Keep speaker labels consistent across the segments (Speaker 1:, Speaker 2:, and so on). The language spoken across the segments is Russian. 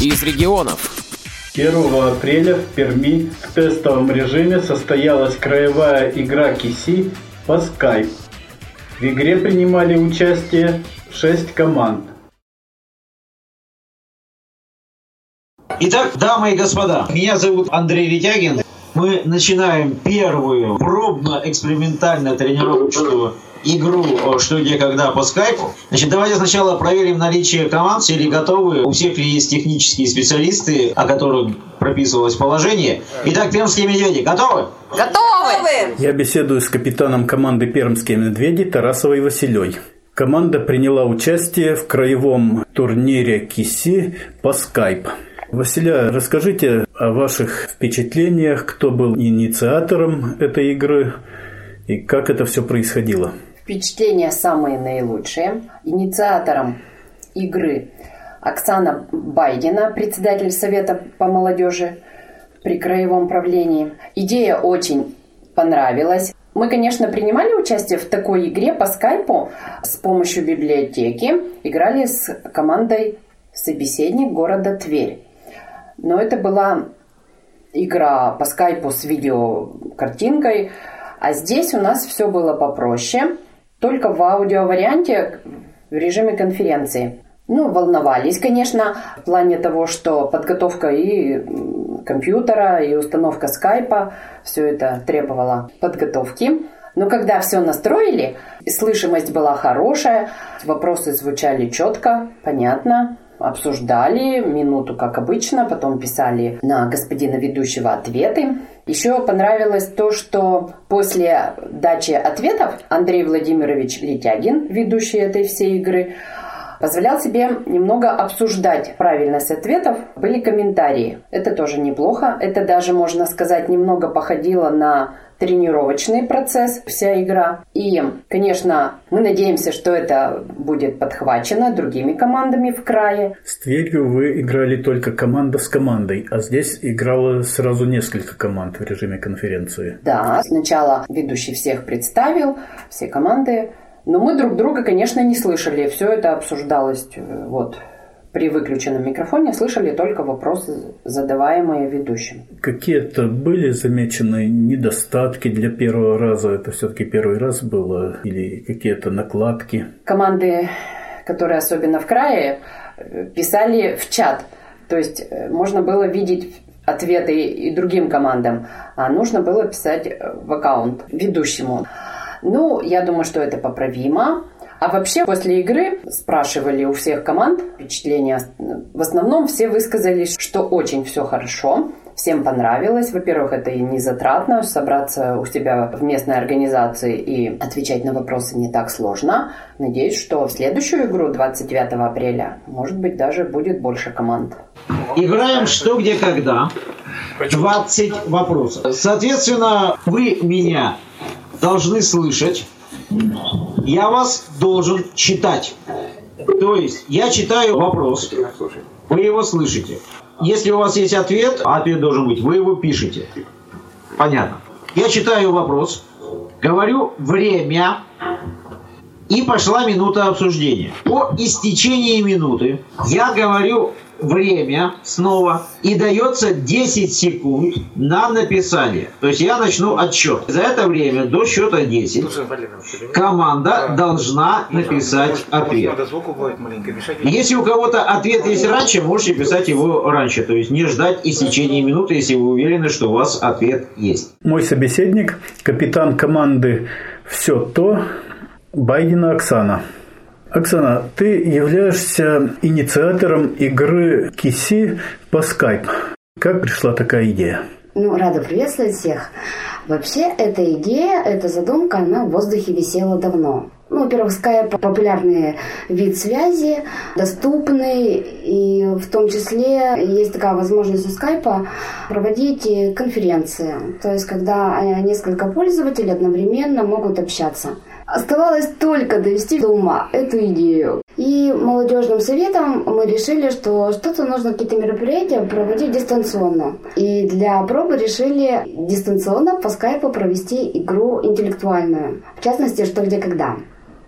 Speaker 1: из регионов.
Speaker 2: 1 апреля в Перми в тестовом режиме состоялась краевая игра КИСИ по Skype. В игре принимали участие 6 команд.
Speaker 3: Итак, дамы и господа, меня зовут Андрей Витягин. Мы начинаем первую пробно-экспериментально тренировочную игру «Что, где, когда» по скайпу. Значит, давайте сначала проверим наличие команд, все ли готовы, у всех ли есть технические специалисты, о которых прописывалось положение. Итак, пермские медведи готовы?
Speaker 4: Готовы!
Speaker 5: Я беседую с капитаном команды «Пермские медведи» Тарасовой Василей. Команда приняла участие в краевом турнире КИСИ по скайп. Василя, расскажите о ваших впечатлениях, кто был инициатором этой игры и как это все происходило.
Speaker 4: Впечатления самые наилучшие. Инициатором игры Оксана Байдина, председатель Совета по молодежи при краевом правлении. Идея очень понравилась. Мы, конечно, принимали участие в такой игре по скайпу с помощью библиотеки. Играли с командой «Собеседник города Тверь». Но это была игра по скайпу с видеокартинкой, а здесь у нас все было попроще, только в аудиоварианте в режиме конференции. Ну, волновались, конечно, в плане того, что подготовка и компьютера, и установка скайпа, все это требовало подготовки. Но когда все настроили, слышимость была хорошая, вопросы звучали четко, понятно, обсуждали минуту, как обычно, потом писали на господина ведущего ответы. Еще понравилось то, что после дачи ответов Андрей Владимирович Летягин, ведущий этой всей игры, позволял себе немного обсуждать правильность ответов. Были комментарии. Это тоже неплохо. Это даже, можно сказать, немного походило на тренировочный процесс, вся игра. И, конечно, мы надеемся, что это будет подхвачено другими командами в крае.
Speaker 5: С Тверью вы играли только команда с командой, а здесь играло сразу несколько команд в режиме конференции.
Speaker 4: Да, сначала ведущий всех представил, все команды но мы друг друга, конечно, не слышали. Все это обсуждалось э, вот при выключенном микрофоне, слышали только вопросы, задаваемые ведущим.
Speaker 5: Какие-то были замечены недостатки для первого раза? Это все-таки первый раз было? Или какие-то накладки?
Speaker 4: Команды, которые особенно в крае, писали в чат. То есть э, можно было видеть ответы и другим командам, а нужно было писать в аккаунт ведущему. Ну, я думаю, что это поправимо. А вообще, после игры спрашивали у всех команд впечатления. В основном все высказались, что очень все хорошо, всем понравилось. Во-первых, это и не затратно, собраться у себя в местной организации и отвечать на вопросы не так сложно. Надеюсь, что в следующую игру 29 апреля, может быть, даже будет больше команд.
Speaker 3: Играем что, где, когда. 20 вопросов. Соответственно, вы меня должны слышать, я вас должен читать. То есть я читаю вопрос, вы его слышите. Если у вас есть ответ, ответ должен быть, вы его пишете. Понятно. Я читаю вопрос, говорю время, и пошла минута обсуждения. По истечении минуты я говорю время снова и дается 10 секунд на написание. То есть я начну отсчет. За это время до счета 10 команда должна написать ответ. Если у кого-то ответ есть раньше, можете писать его раньше. То есть не ждать истечения минуты, если вы уверены, что у вас ответ есть.
Speaker 5: Мой собеседник, капитан команды «Все то» Байдина Оксана. Оксана, ты являешься инициатором игры Киси по скайп. Как пришла такая идея?
Speaker 6: Ну, рада приветствовать всех. Вообще, эта идея, эта задумка, она в воздухе висела давно. Ну, во-первых, скайп – популярный вид связи, доступный, и в том числе есть такая возможность у скайпа проводить конференции. То есть, когда несколько пользователей одновременно могут общаться. Оставалось только довести до ума эту идею. И молодежным советом мы решили, что что-то нужно, какие-то мероприятия проводить дистанционно. И для пробы решили дистанционно по скайпу провести игру интеллектуальную. В частности, что где когда.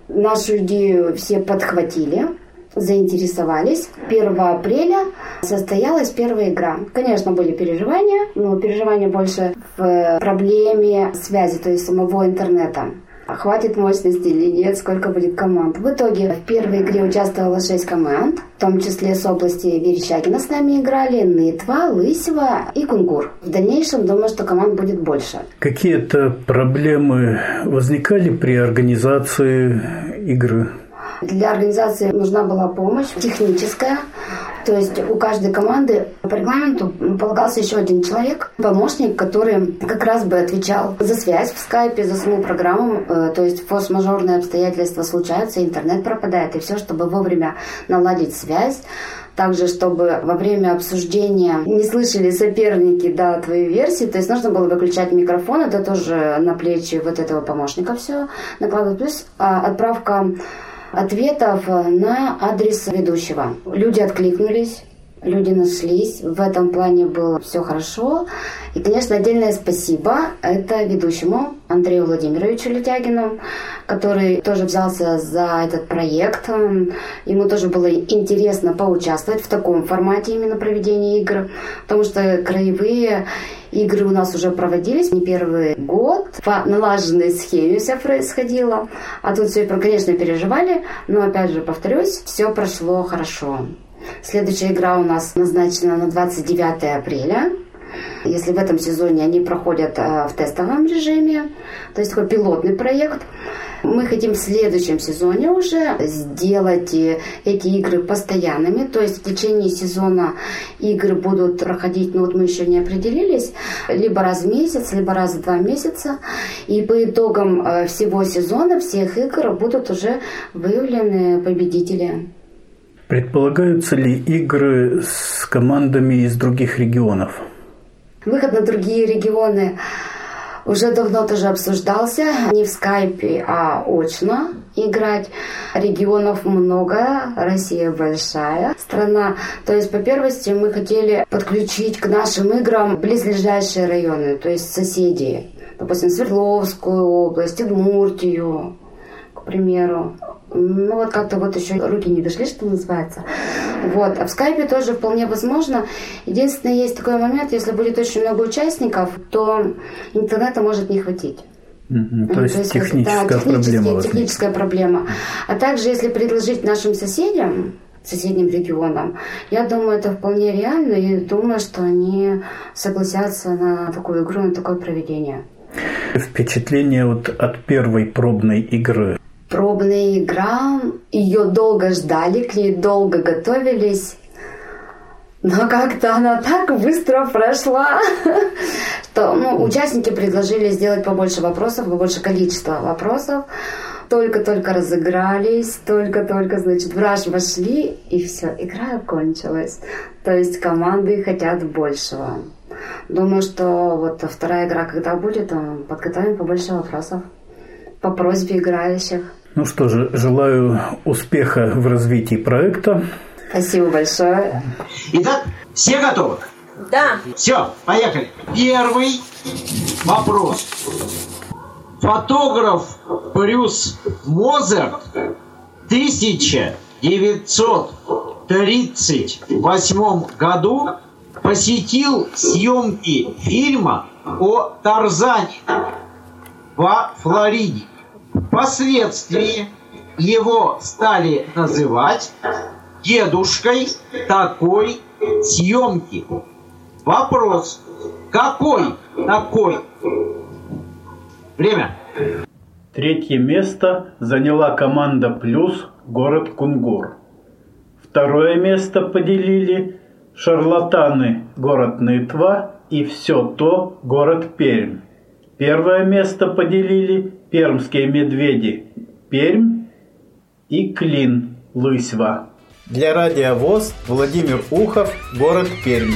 Speaker 6: Нашу идею все подхватили, заинтересовались. 1 апреля состоялась первая игра. Конечно, были переживания, но переживания больше в проблеме связи, то есть самого интернета хватит мощности или нет, сколько будет команд. В итоге в первой игре участвовало 6 команд, в том числе с области Верещагина с нами играли, Нытва, Лысева и Кунгур. В дальнейшем думаю, что команд будет больше.
Speaker 5: Какие-то проблемы возникали при организации игры?
Speaker 6: Для организации нужна была помощь техническая. То есть у каждой команды по регламенту полагался еще один человек, помощник, который как раз бы отвечал за связь в скайпе, за саму программу. Э, то есть форс-мажорные обстоятельства случаются, интернет пропадает, и все, чтобы вовремя наладить связь. Также, чтобы во время обсуждения не слышали соперники да, твоей версии, то есть нужно было выключать микрофон, это тоже на плечи вот этого помощника все накладывать. Плюс а, отправка ответов на адрес ведущего. Люди откликнулись, люди нашлись. В этом плане было все хорошо. И, конечно, отдельное спасибо это ведущему Андрею Владимировичу Летягину, который тоже взялся за этот проект. Ему тоже было интересно поучаствовать в таком формате именно проведения игр, потому что краевые игры у нас уже проводились не первый год. По налаженной схеме все происходило. А тут все, конечно, переживали, но опять же, повторюсь, все прошло хорошо. Следующая игра у нас назначена на 29 апреля. Если в этом сезоне они проходят э, в тестовом режиме, то есть такой пилотный проект, мы хотим в следующем сезоне уже сделать э, эти игры постоянными, то есть в течение сезона игры будут проходить, ну вот мы еще не определились, либо раз в месяц, либо раз в два месяца. И по итогам э, всего сезона, всех игр будут уже выявлены победители.
Speaker 5: Предполагаются ли игры с командами из других регионов?
Speaker 6: Выход на другие регионы уже давно тоже обсуждался. Не в скайпе, а очно играть. Регионов много, Россия большая страна. То есть, по первости, мы хотели подключить к нашим играм близлежащие районы, то есть соседи. Допустим, Свердловскую область, Удмуртию, к примеру. Ну вот как-то вот еще руки не дошли, что называется. Вот. А в скайпе тоже вполне возможно. Единственное, есть такой момент, если будет очень много участников, то интернета может не хватить.
Speaker 5: Mm-hmm. То, есть то есть техническая да, проблема.
Speaker 6: Техническая проблема. А также, если предложить нашим соседям, соседним регионам, я думаю, это вполне реально, и думаю, что они согласятся на такую игру, на такое проведение.
Speaker 5: Впечатление вот от первой пробной игры
Speaker 6: пробная игра, ее долго ждали, к ней долго готовились. Но как-то она так быстро прошла, что ну, участники предложили сделать побольше вопросов, побольше количества вопросов. Только-только разыгрались, только-только, значит, в раж вошли, и все, игра окончилась. То есть команды хотят большего. Думаю, что вот вторая игра, когда будет, подготовим побольше вопросов по просьбе играющих.
Speaker 5: Ну что же, желаю успеха в развитии проекта.
Speaker 6: Спасибо большое.
Speaker 3: Итак, все готовы?
Speaker 4: Да.
Speaker 3: Все, поехали. Первый вопрос. Фотограф Брюс Мозерт в 1938 году посетил съемки фильма о Тарзане во Флориде. Впоследствии его стали называть дедушкой такой съемки. Вопрос, какой такой? Время.
Speaker 2: Третье место заняла команда «Плюс» город Кунгур. Второе место поделили «Шарлатаны» город Нытва и «Все то» город Пермь. Первое место поделили пермские медведи Пермь и Клин Лысьва.
Speaker 5: Для радиовоз Владимир Ухов, город Пермь.